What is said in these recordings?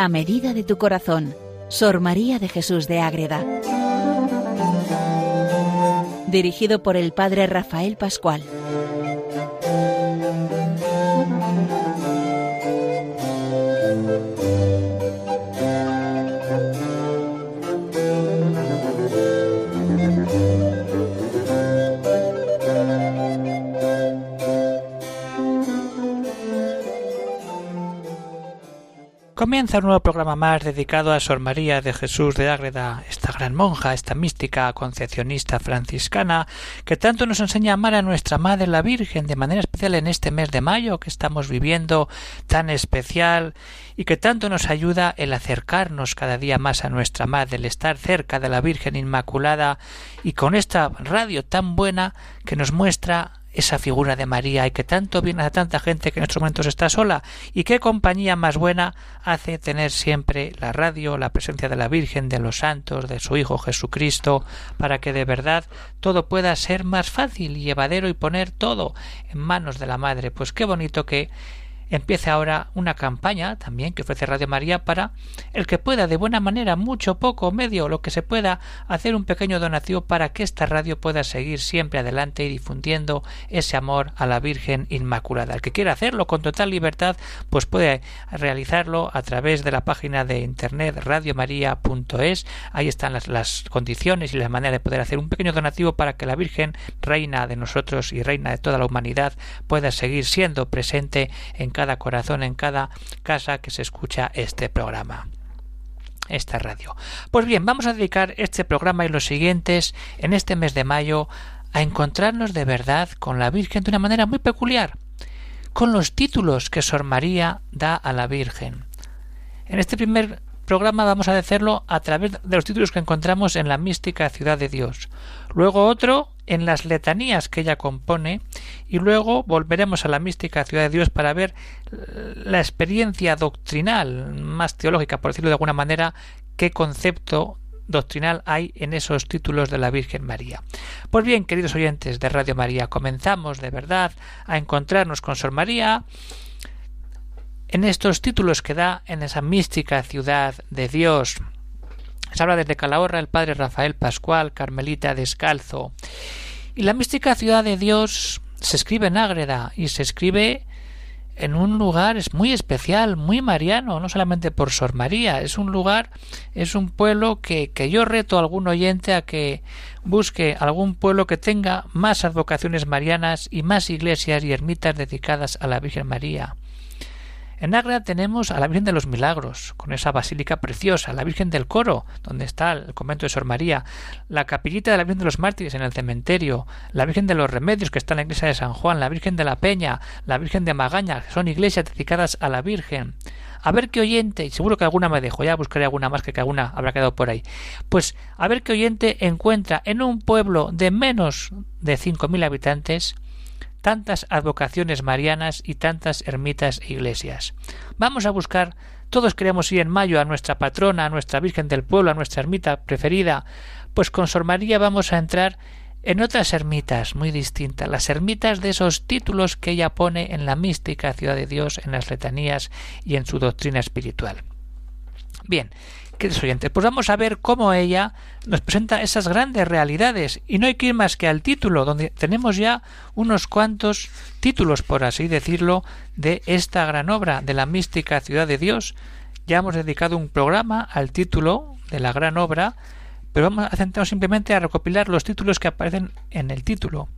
A medida de tu corazón, Sor María de Jesús de Ágreda. Dirigido por el Padre Rafael Pascual. Un nuevo programa más dedicado a Sor María de Jesús de Ágreda, esta gran monja, esta mística concepcionista franciscana, que tanto nos enseña a amar a nuestra Madre la Virgen, de manera especial en este mes de mayo que estamos viviendo tan especial, y que tanto nos ayuda el acercarnos cada día más a nuestra Madre, el estar cerca de la Virgen Inmaculada, y con esta radio tan buena que nos muestra esa figura de María y que tanto viene a tanta gente que en estos momentos está sola y qué compañía más buena hace tener siempre la radio, la presencia de la Virgen, de los santos, de su Hijo Jesucristo, para que de verdad todo pueda ser más fácil y llevadero y poner todo en manos de la Madre. Pues qué bonito que empieza ahora una campaña también que ofrece Radio María para el que pueda de buena manera, mucho, poco, medio, lo que se pueda, hacer un pequeño donativo para que esta radio pueda seguir siempre adelante y difundiendo ese amor a la Virgen Inmaculada. El que quiera hacerlo con total libertad, pues puede realizarlo a través de la página de internet radiomaria.es. Ahí están las, las condiciones y la manera de poder hacer un pequeño donativo para que la Virgen, reina de nosotros y reina de toda la humanidad, pueda seguir siendo presente en cada corazón, en cada casa que se escucha este programa esta radio. Pues bien, vamos a dedicar este programa y los siguientes en este mes de mayo a encontrarnos de verdad con la Virgen de una manera muy peculiar, con los títulos que Sor María da a la Virgen. En este primer programa vamos a hacerlo a través de los títulos que encontramos en la mística ciudad de Dios. Luego otro en las letanías que ella compone y luego volveremos a la mística ciudad de Dios para ver la experiencia doctrinal más teológica, por decirlo de alguna manera, qué concepto doctrinal hay en esos títulos de la Virgen María. Pues bien, queridos oyentes de Radio María, comenzamos de verdad a encontrarnos con Sor María en estos títulos que da en esa mística ciudad de Dios. Se habla desde Calahorra el padre Rafael Pascual, Carmelita Descalzo. Y la mística ciudad de Dios se escribe en Ágreda y se escribe en un lugar es muy especial, muy mariano, no solamente por Sor María, es un lugar, es un pueblo que, que yo reto a algún oyente a que busque algún pueblo que tenga más advocaciones marianas y más iglesias y ermitas dedicadas a la Virgen María. En Ágreda tenemos a la Virgen de los Milagros, con esa basílica preciosa, la Virgen del Coro, donde está el convento de Sor María, la capillita de la Virgen de los Mártires en el cementerio, la Virgen de los Remedios, que está en la iglesia de San Juan, la Virgen de la Peña, la Virgen de Magaña, que son iglesias dedicadas a la Virgen. A ver qué oyente, y seguro que alguna me dejo, ya buscaré alguna más que que alguna habrá quedado por ahí. Pues a ver qué oyente encuentra en un pueblo de menos de cinco mil habitantes tantas advocaciones marianas y tantas ermitas e iglesias. Vamos a buscar, todos queremos ir en mayo a nuestra patrona, a nuestra Virgen del Pueblo, a nuestra ermita preferida, pues con Sor María vamos a entrar en otras ermitas muy distintas, las ermitas de esos títulos que ella pone en la mística ciudad de Dios, en las letanías y en su doctrina espiritual. Bien, queridos oyentes, pues vamos a ver cómo ella nos presenta esas grandes realidades. Y no hay que ir más que al título, donde tenemos ya unos cuantos títulos, por así decirlo, de esta gran obra de la mística ciudad de Dios. Ya hemos dedicado un programa al título de la gran obra, pero vamos a centrarnos simplemente a recopilar los títulos que aparecen en el título.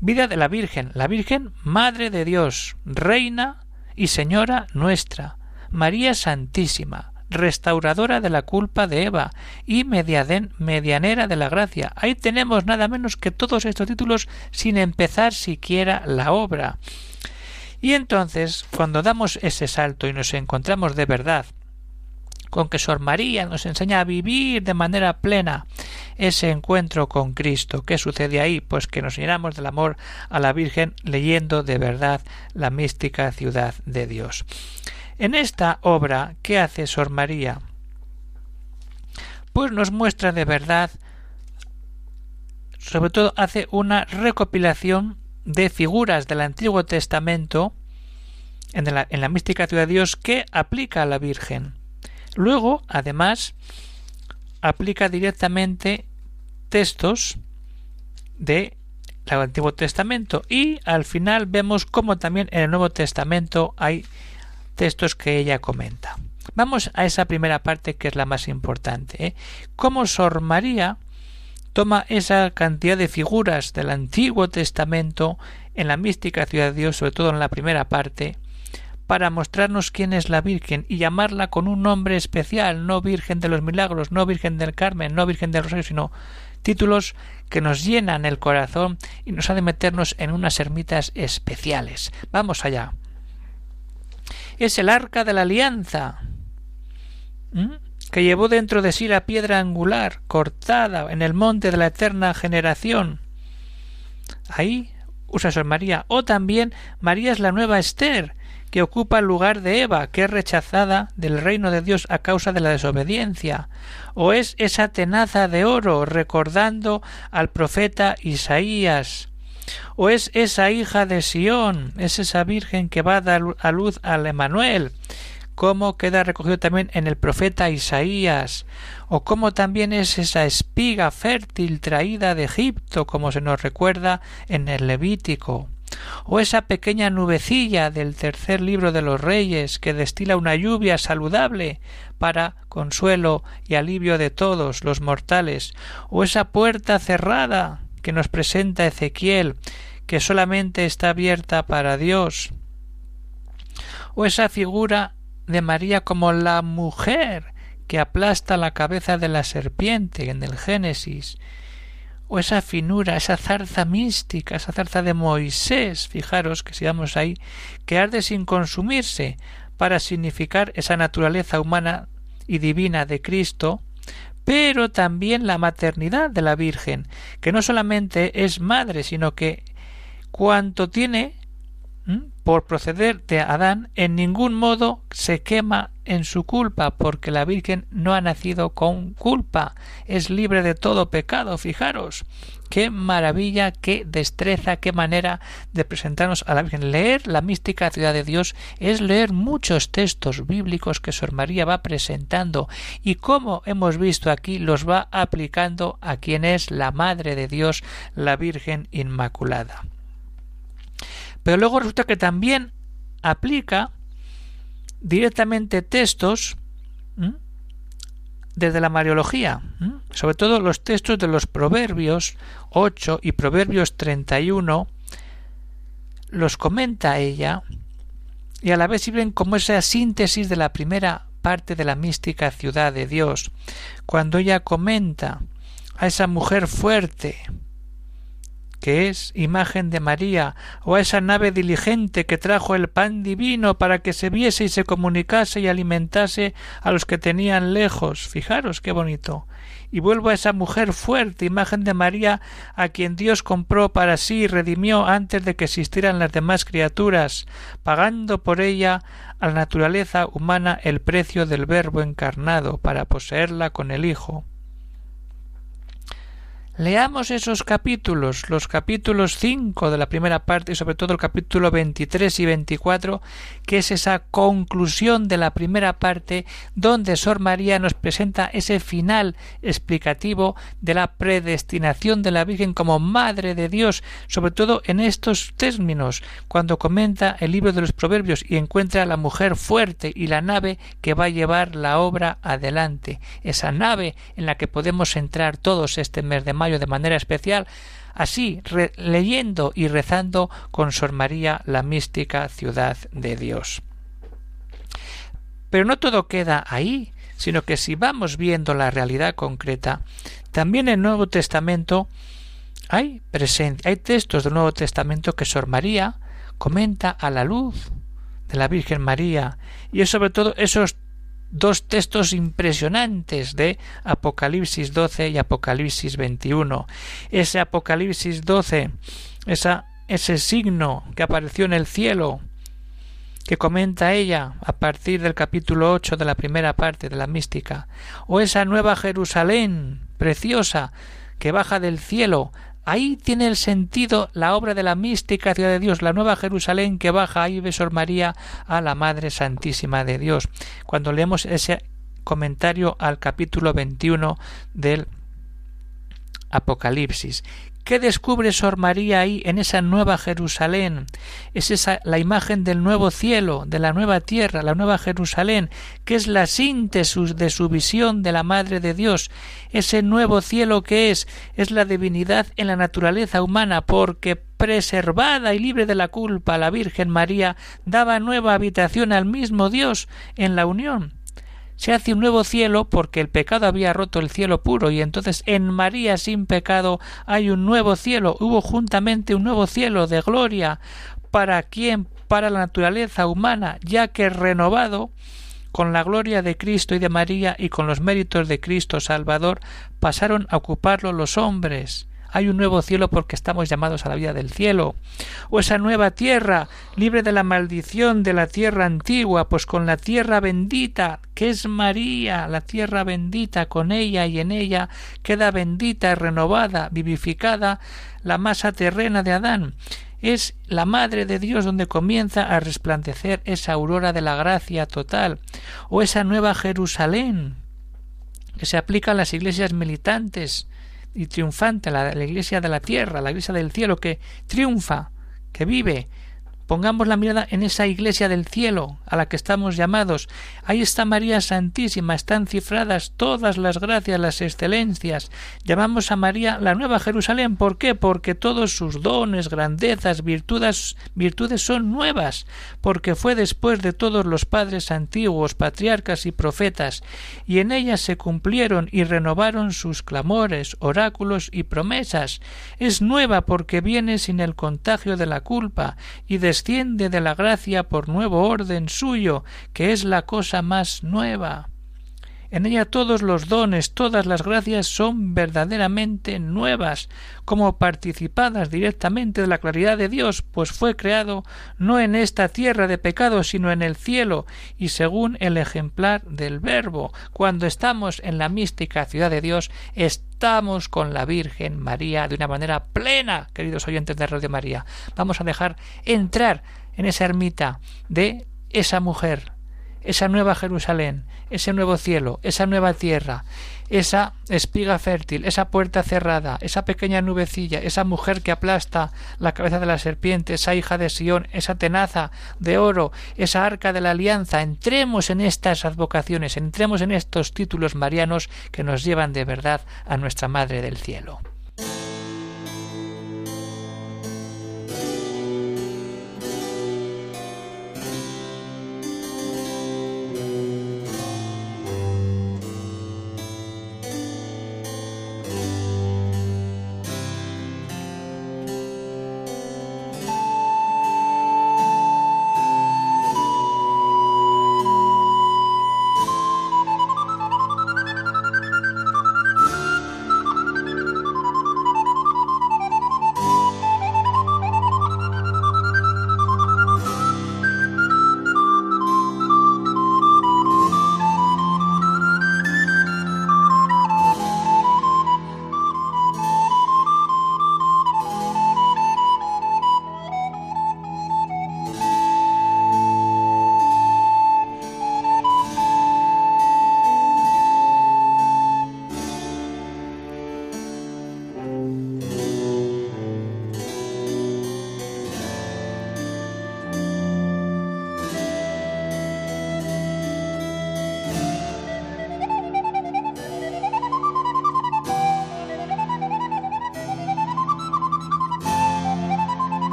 Vida de la Virgen, la Virgen Madre de Dios, Reina y Señora nuestra, María Santísima, restauradora de la culpa de Eva y medianera de la gracia. Ahí tenemos nada menos que todos estos títulos sin empezar siquiera la obra. Y entonces, cuando damos ese salto y nos encontramos de verdad con que Sor María nos enseña a vivir de manera plena ese encuentro con Cristo. ¿Qué sucede ahí? Pues que nos llenamos del amor a la Virgen leyendo de verdad la mística ciudad de Dios. En esta obra, ¿qué hace Sor María? Pues nos muestra de verdad, sobre todo hace una recopilación de figuras del Antiguo Testamento en la, mística ciudad de Dios que aplica a la Virgen. Luego, además, aplica directamente textos de el Antiguo Testamento y al final vemos cómo también en el Nuevo Testamento hay textos que ella comenta. Vamos a esa primera parte que es la más importante. ¿eh? Cómo Sor María toma esa cantidad de figuras del Antiguo Testamento en la mística ciudad de Dios, sobre todo en la primera parte, para mostrarnos quién es la Virgen y llamarla con un nombre especial, no Virgen de los Milagros, no Virgen del Carmen, no Virgen del Rosario, sino títulos que nos llenan el corazón y nos ha de meternos en unas ermitas especiales. Vamos allá. Es el arca de la alianza que llevó dentro de sí la piedra angular cortada en el monte de la eterna generación. Ahí usa Sor María. O también María es la nueva Esther, que ocupa el lugar de Eva, que es rechazada del reino de Dios a causa de la desobediencia, o es esa tenaza de oro recordando al profeta Isaías, o es esa hija de Sión, es esa virgen que va a dar a luz al Emanuel, como queda recogido también en el profeta Isaías, o como también es esa espiga fértil traída de Egipto, como se nos recuerda en el Levítico o esa pequeña nubecilla del tercer libro de los reyes que destila una lluvia saludable para consuelo y alivio de todos los mortales, o esa puerta cerrada que nos presenta Ezequiel, que solamente está abierta para Dios, o esa figura de María como la mujer que aplasta la cabeza de la serpiente en el Génesis, o esa finura, esa zarza mística, esa zarza de Moisés, fijaros que sigamos ahí, que arde sin consumirse para significar esa naturaleza humana y divina de Cristo, pero también la maternidad de la Virgen, que no solamente es madre, sino que cuanto tiene por proceder de Adán, en ningún modo se quema en su culpa, porque la Virgen no ha nacido con culpa, es libre de todo pecado. Fijaros, qué maravilla, qué destreza, qué manera de presentarnos a la Virgen. Leer la mística ciudad de Dios es leer muchos textos bíblicos que Sor María va presentando y como hemos visto aquí los va aplicando a quien es la Madre de Dios, la Virgen Inmaculada. Pero luego resulta que también aplica directamente textos desde la Mariología, sobre todo los textos de los Proverbios 8 y Proverbios 31, los comenta ella y a la vez sirven como esa síntesis de la primera parte de la mística ciudad de Dios, cuando ella comenta a esa mujer fuerte, que es imagen de María, o a esa nave diligente que trajo el pan divino para que se viese y se comunicase y alimentase a los que tenían lejos. Fijaros qué bonito. Y vuelvo a esa mujer fuerte, imagen de María, a quien Dios compró para sí y redimió antes de que existieran las demás criaturas, pagando por ella a la naturaleza humana el precio del Verbo encarnado para poseerla con el Hijo. Leamos esos capítulos, los capítulos 5 de la primera parte y sobre todo el capítulo 23 y 24, que es esa conclusión de la primera parte donde Sor María nos presenta ese final explicativo de la predestinación de la Virgen como Madre de Dios, sobre todo en estos términos, cuando comenta el libro de los Proverbios y encuentra a la mujer fuerte y la nave que va a llevar la obra adelante, esa nave en la que podemos entrar todos este mes de mayo de manera especial, así leyendo y rezando con Sor María la mística ciudad de Dios. Pero no todo queda ahí, sino que si vamos viendo la realidad concreta, también en el Nuevo Testamento hay hay textos del Nuevo Testamento que Sor María comenta a la luz de la Virgen María, y es sobre todo esos dos textos impresionantes de Apocalipsis 12 y Apocalipsis 21. Ese Apocalipsis 12, esa, ese signo que apareció en el cielo, que comenta ella a partir del capítulo 8 de la primera parte de la mística, o esa nueva Jerusalén preciosa que baja del cielo Ahí tiene el sentido la obra de la mística ciudad de Dios, la nueva Jerusalén que baja ahí Besor María a la Madre Santísima de Dios. Cuando leemos ese comentario al capítulo 21 del Apocalipsis. ¿Qué descubre Sor María ahí en esa nueva Jerusalén? Es esa la imagen del nuevo cielo, de la nueva tierra, la nueva Jerusalén, que es la síntesis de su visión de la Madre de Dios. Ese nuevo cielo que es, es la divinidad en la naturaleza humana, porque preservada y libre de la culpa, la Virgen María daba nueva habitación al mismo Dios en la unión se hace un nuevo cielo porque el pecado había roto el cielo puro y entonces en María sin pecado hay un nuevo cielo, hubo juntamente un nuevo cielo de gloria. Para quien para la naturaleza humana, ya que renovado con la gloria de Cristo y de María y con los méritos de Cristo Salvador pasaron a ocuparlo los hombres hay un nuevo cielo porque estamos llamados a la vida del cielo, o esa nueva tierra, libre de la maldición de la tierra antigua, pues con la tierra bendita, que es María, la tierra bendita, con ella y en ella queda bendita, renovada, vivificada, la masa terrena de Adán. Es la Madre de Dios donde comienza a resplandecer esa aurora de la gracia total, o esa nueva Jerusalén, que se aplica a las iglesias militantes, y triunfante, la, iglesia de la tierra, la iglesia del cielo que triunfa, que vive, Pongamos la mirada en esa iglesia del cielo a la que estamos llamados. Ahí está María Santísima, están cifradas todas las gracias, las excelencias. Llamamos a María la Nueva Jerusalén. ¿Por qué? Porque todos sus dones, grandezas, virtudes, virtudes son nuevas, porque fue después de todos los padres antiguos, patriarcas y profetas, y en ella se cumplieron y renovaron sus clamores, oráculos y promesas. Es nueva porque viene sin el contagio de la culpa y desciende de la gracia por nuevo orden suyo, que es la cosa más nueva. En ella todos los dones, todas las gracias son verdaderamente nuevas, como participadas directamente de la claridad de Dios, pues fue creado no en esta tierra de pecado, sino en el cielo, y según el ejemplar del Verbo. Cuando estamos en la mística ciudad de Dios, estamos con la Virgen María de una manera plena, queridos oyentes de Radio María. Vamos a dejar entrar en esa ermita de esa mujer esa nueva Jerusalén, ese nuevo cielo, esa nueva tierra, esa espiga fértil, esa puerta cerrada, esa pequeña nubecilla, esa mujer que aplasta la cabeza de la serpiente, esa hija de Sión, esa tenaza de oro, esa arca de la alianza. Entremos en estas advocaciones, entremos en estos títulos marianos que nos llevan de verdad a nuestra Madre del Cielo.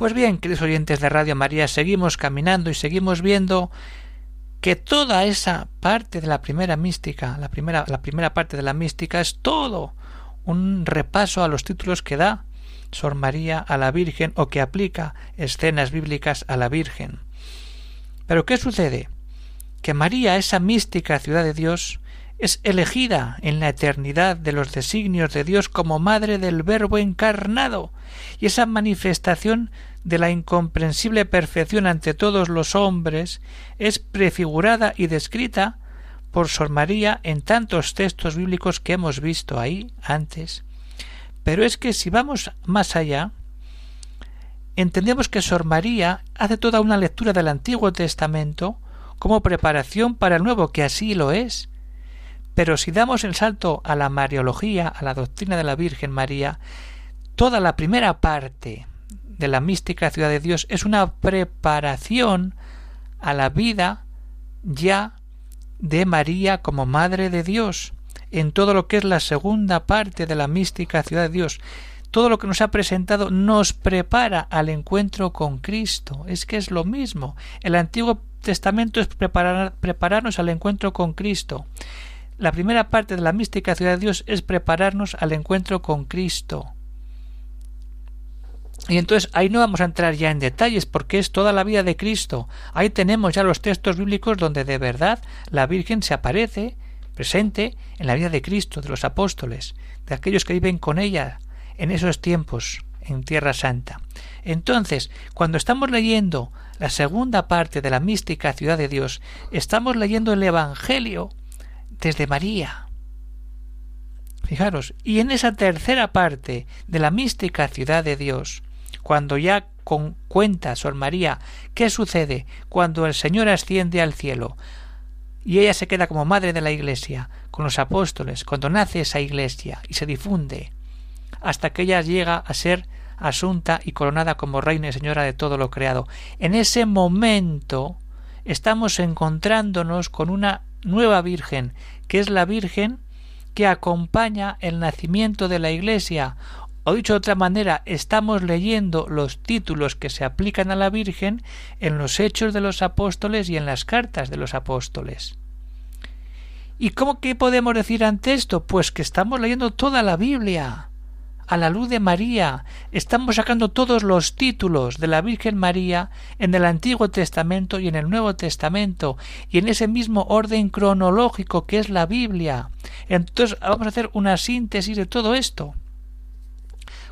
Pues bien, queridos oyentes de Radio María, seguimos caminando y seguimos viendo que toda esa parte de la primera mística, la primera, la primera parte de la mística es todo un repaso a los títulos que da Sor María a la Virgen o que aplica escenas bíblicas a la Virgen. Pero ¿qué sucede? Que María, esa mística ciudad de Dios, es elegida en la eternidad de los designios de Dios como madre del Verbo encarnado, y esa manifestación de la incomprensible perfección ante todos los hombres es prefigurada y descrita por Sor María en tantos textos bíblicos que hemos visto ahí antes. Pero es que si vamos más allá, entendemos que Sor María hace toda una lectura del Antiguo Testamento como preparación para el Nuevo, que así lo es. Pero si damos el salto a la Mariología, a la doctrina de la Virgen María, toda la primera parte de la mística ciudad de Dios es una preparación a la vida ya de María como Madre de Dios, en todo lo que es la segunda parte de la mística ciudad de Dios. Todo lo que nos ha presentado nos prepara al encuentro con Cristo. Es que es lo mismo. El Antiguo Testamento es preparar, prepararnos al encuentro con Cristo. La primera parte de la mística ciudad de Dios es prepararnos al encuentro con Cristo. Y entonces ahí no vamos a entrar ya en detalles porque es toda la vida de Cristo. Ahí tenemos ya los textos bíblicos donde de verdad la Virgen se aparece presente en la vida de Cristo, de los apóstoles, de aquellos que viven con ella en esos tiempos en Tierra Santa. Entonces, cuando estamos leyendo la segunda parte de la mística ciudad de Dios, estamos leyendo el Evangelio desde María. Fijaros, y en esa tercera parte de la mística ciudad de Dios, cuando ya con cuenta Sor María qué sucede cuando el Señor asciende al cielo y ella se queda como madre de la Iglesia con los apóstoles, cuando nace esa Iglesia y se difunde, hasta que ella llega a ser asunta y coronada como reina y señora de todo lo creado. En ese momento estamos encontrándonos con una nueva Virgen, que es la Virgen que acompaña el nacimiento de la Iglesia, o dicho de otra manera, estamos leyendo los títulos que se aplican a la Virgen en los hechos de los apóstoles y en las cartas de los apóstoles. ¿Y cómo que podemos decir ante esto? Pues que estamos leyendo toda la Biblia a la luz de María. Estamos sacando todos los títulos de la Virgen María en el Antiguo Testamento y en el Nuevo Testamento y en ese mismo orden cronológico que es la Biblia. Entonces vamos a hacer una síntesis de todo esto.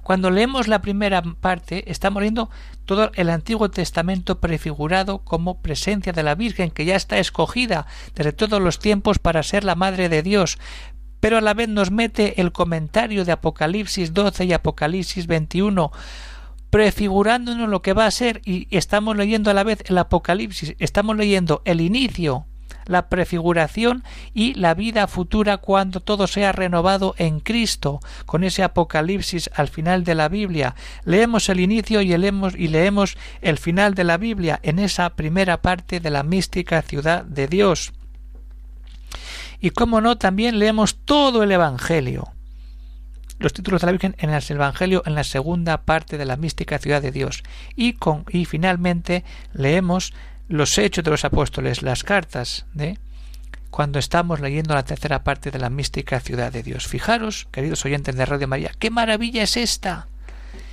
Cuando leemos la primera parte, estamos leyendo todo el Antiguo Testamento prefigurado como presencia de la Virgen, que ya está escogida desde todos los tiempos para ser la Madre de Dios, pero a la vez nos mete el comentario de Apocalipsis 12 y Apocalipsis 21 prefigurándonos lo que va a ser y estamos leyendo a la vez el Apocalipsis, estamos leyendo el inicio la prefiguración y la vida futura cuando todo sea renovado en Cristo, con ese Apocalipsis al final de la Biblia. Leemos el inicio y leemos, y leemos el final de la Biblia en esa primera parte de la mística ciudad de Dios. Y como no, también leemos todo el Evangelio los títulos de la Virgen en el Evangelio en la segunda parte de la mística ciudad de Dios. Y, con, y finalmente leemos los hechos de los apóstoles, las cartas de cuando estamos leyendo la tercera parte de la mística ciudad de Dios. Fijaros, queridos oyentes de Radio María, qué maravilla es esta.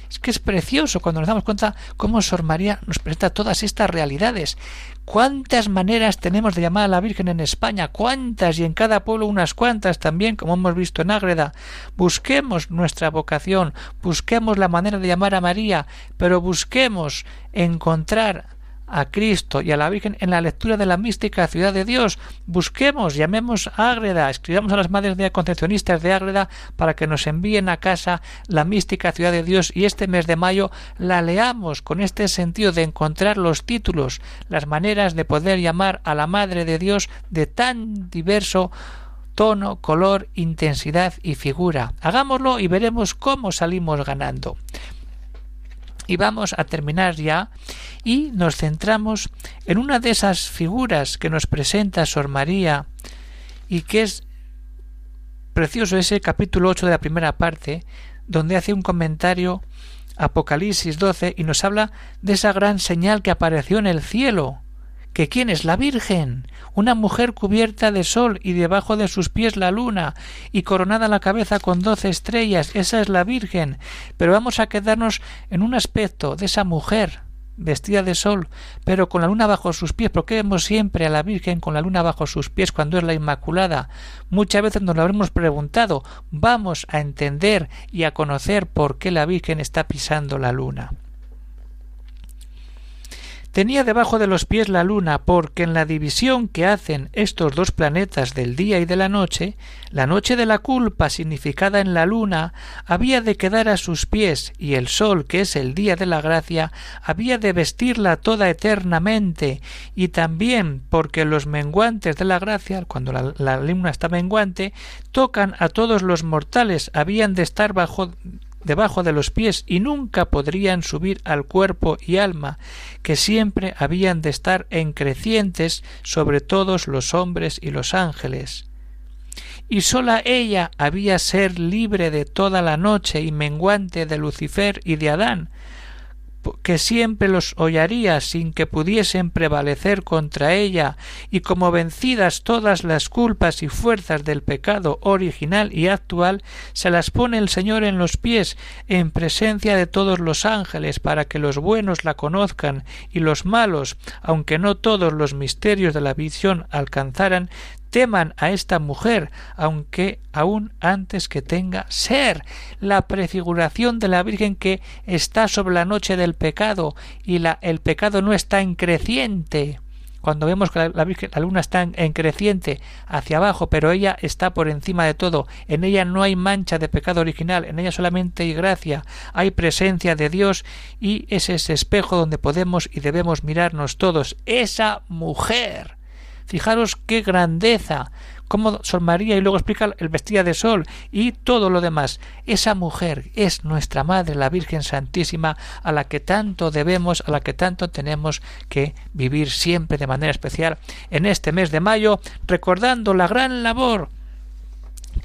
Es que es precioso cuando nos damos cuenta cómo Sor María nos presenta todas estas realidades. ¿Cuántas maneras tenemos de llamar a la Virgen en España? ¿Cuántas? Y en cada pueblo unas cuantas también, como hemos visto en Ágreda. Busquemos nuestra vocación, busquemos la manera de llamar a María, pero busquemos encontrar a Cristo y a la Virgen en la lectura de la mística ciudad de Dios. Busquemos, llamemos a Ágreda, escribamos a las madres de concepcionistas de Ágreda para que nos envíen a casa la mística ciudad de Dios y este mes de mayo la leamos con este sentido de encontrar los títulos, las maneras de poder llamar a la Madre de Dios de tan diverso tono, color, intensidad y figura. Hagámoslo y veremos cómo salimos ganando. Y vamos a terminar ya y nos centramos en una de esas figuras que nos presenta Sor María y que es precioso ese capítulo 8 de la primera parte donde hace un comentario Apocalipsis 12 y nos habla de esa gran señal que apareció en el cielo. ¿Que quién es? La Virgen, una mujer cubierta de sol y debajo de sus pies la luna y coronada la cabeza con doce estrellas. Esa es la Virgen. Pero vamos a quedarnos en un aspecto de esa mujer vestida de sol, pero con la luna bajo sus pies, porque vemos siempre a la Virgen con la luna bajo sus pies cuando es la Inmaculada. Muchas veces nos lo habremos preguntado, vamos a entender y a conocer por qué la Virgen está pisando la luna. Tenía debajo de los pies la luna porque en la división que hacen estos dos planetas del día y de la noche, la noche de la culpa significada en la luna había de quedar a sus pies y el sol, que es el día de la gracia, había de vestirla toda eternamente y también porque los menguantes de la gracia, cuando la, la luna está menguante, tocan a todos los mortales, habían de estar bajo debajo de los pies y nunca podrían subir al cuerpo y alma, que siempre habían de estar en crecientes sobre todos los hombres y los ángeles. Y sola ella había ser libre de toda la noche y menguante de Lucifer y de Adán, que siempre los hollaría sin que pudiesen prevalecer contra ella, y como vencidas todas las culpas y fuerzas del pecado original y actual, se las pone el Señor en los pies, en presencia de todos los ángeles, para que los buenos la conozcan y los malos, aunque no todos los misterios de la visión alcanzaran, teman a esta mujer, aunque aún antes que tenga ser. La prefiguración de la Virgen que está sobre la noche del pecado y la, el pecado no está en creciente. Cuando vemos que la, luna está en, creciente hacia abajo, pero ella está por encima de todo, en ella no hay mancha de pecado original, en ella solamente hay gracia, hay presencia de Dios y es ese espejo donde podemos y debemos mirarnos todos, esa mujer Fijaros qué grandeza, cómo Sol María y luego explica el vestida de sol y todo lo demás. Esa mujer es nuestra Madre, la Virgen Santísima, a la que tanto debemos, a la que tanto tenemos que vivir siempre de manera especial en este mes de mayo, recordando la gran labor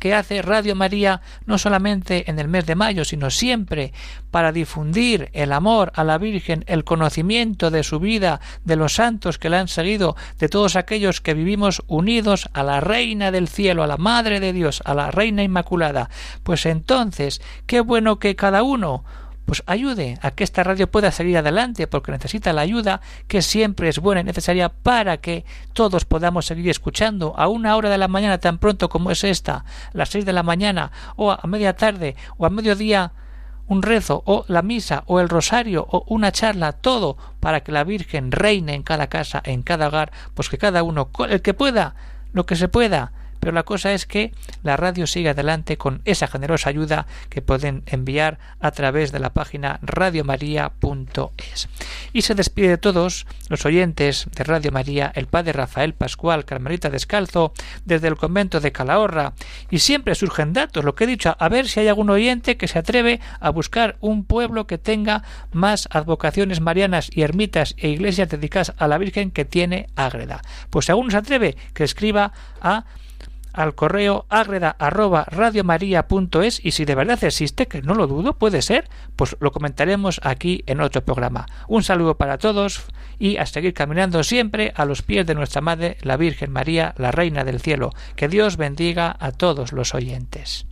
que hace Radio María no solamente en el mes de mayo, sino siempre para difundir el amor a la Virgen, el conocimiento de su vida, de los santos que la han seguido, de todos aquellos que vivimos unidos a la Reina del Cielo, a la Madre de Dios, a la Reina Inmaculada. Pues entonces, qué bueno que cada uno pues ayude a que esta radio pueda seguir adelante, porque necesita la ayuda que siempre es buena y necesaria para que todos podamos seguir escuchando a una hora de la mañana tan pronto como es esta, las seis de la mañana, o a media tarde, o a mediodía, un rezo, o la misa, o el rosario, o una charla, todo para que la Virgen reine en cada casa, en cada hogar, pues que cada uno, el que pueda, lo que se pueda, pero la cosa es que la radio sigue adelante con esa generosa ayuda que pueden enviar a través de la página radiomaria.es. Y se despide de todos los oyentes de Radio María el padre Rafael Pascual Carmelita Descalzo desde el convento de Calahorra y siempre surgen datos, lo que he dicho, a ver si hay algún oyente que se atreve a buscar un pueblo que tenga más advocaciones marianas y ermitas e iglesias dedicadas a la Virgen que tiene Ágreda. Pues si alguno se atreve, que escriba a al correo agreda arroba y si de verdad existe, que no lo dudo, puede ser, pues lo comentaremos aquí en otro programa. Un saludo para todos y a seguir caminando siempre a los pies de nuestra Madre, la Virgen María, la Reina del Cielo. Que Dios bendiga a todos los oyentes.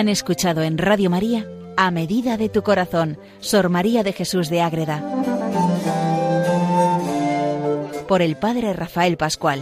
Han escuchado en Radio María A Medida de tu Corazón, Sor María de Jesús de Ágreda. Por el Padre Rafael Pascual.